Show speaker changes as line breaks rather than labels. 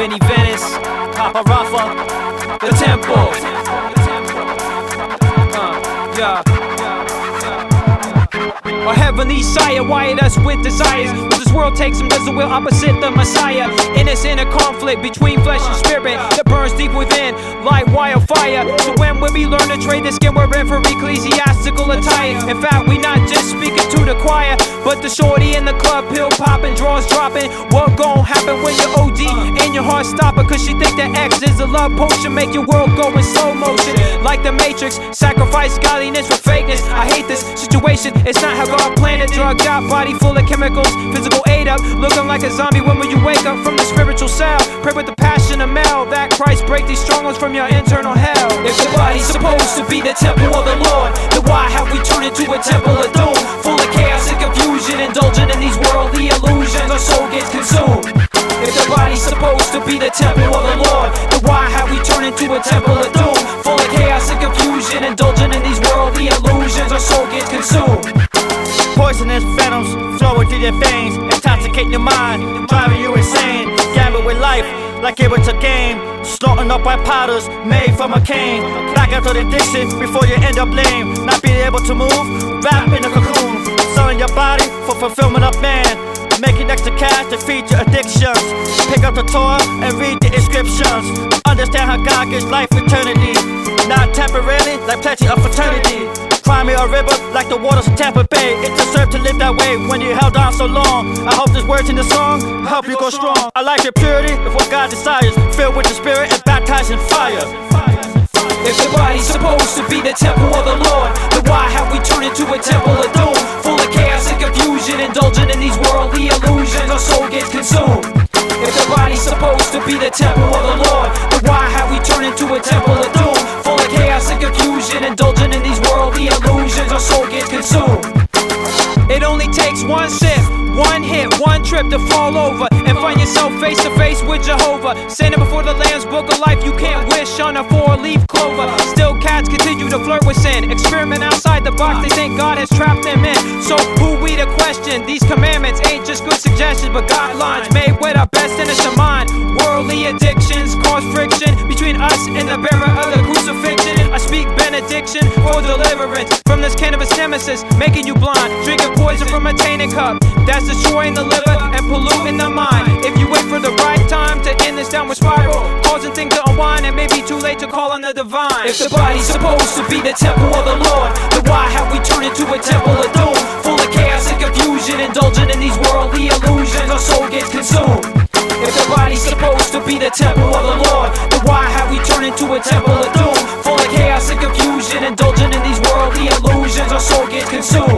Vinny Venice, Papa Rafa, the temple. Uh, yeah. Our heavenly sire wired us with desires. Will this world takes him, does the will opposite the Messiah? In this inner conflict between flesh and spirit that burns deep within, like wildfire. So when will we learn to trade the skin we're in for ecclesiastical attire? In fact, we not just speaking to the choir, but the shorty in the club, pill popping, draws dropping. What gon' happen when you OD and your heart stopping? Cause she think that X is a love potion, make your world go in slow motion. Like the Matrix, sacrifice godliness for fakeness. I hate this situation, it's not how God planned it. Drugged out, body full of chemicals, physical aid up. Looking like a zombie when will you wake up from the spiritual cell? Pray with the passion of Mel that Christ break these strongholds from your internal hell. If the body's supposed to be the temple of the Lord, then why have we turned into a temple of doom? Full of chaos and confusion, indulging in these worldly illusions, our soul gets consumed. If the body's supposed to be the temple of the Lord, then why have we turned into a temple of
your veins, intoxicating your mind, driving you insane. Gamble with life like it was a game. Snorting up by powders made from a cane. Back after the addiction before you end up lame. Not being able to move, wrapped in a cocoon. Selling your body for fulfillment of man. Making extra cash to feed your addictions. Pick up the Torah and read the inscriptions. Understand how God gives life eternity. Not temporarily, like plenty of fraternity. Cry me a river like the waters of Tampa Bay. It deserved to live that way when you held on so long. I hope these words in the song help you go strong. I like your purity of what God desires. Filled with the Spirit and baptized in fire.
If the body's supposed to be the temple of the Lord, then why have we turned into a temple of doom? Full of chaos and confusion, indulging in these worldly illusions, our soul gets consumed. If the body's supposed to be the temple of the Lord, then why have we turned into a temple of doom? Full of chaos and confusion, indulging in these worldly illusions, our soul gets consumed. It only takes one sip, one hit, one trip to fall over and find yourself face to face with Jehovah. Standing before the Lamb's book of life, you can't wish on a four leaf clover. Still, cats continue to flirt with sin, experiment outside the box they think God has trapped them in. So, who we to question? These commandments ain't just good suggestions, but guidelines made with our best interest in mind. Worldly addictions cause friction between us and the bearer of the crucifixion. Benediction for deliverance from this cannabis nemesis, making you blind. Drinking poison from a tainted cup that's destroying the liver and polluting the mind. If you wait for the right time to end this downward spiral, causing things to unwind, it may be too late to call on the divine. If the body's supposed to be the temple of the Lord, then of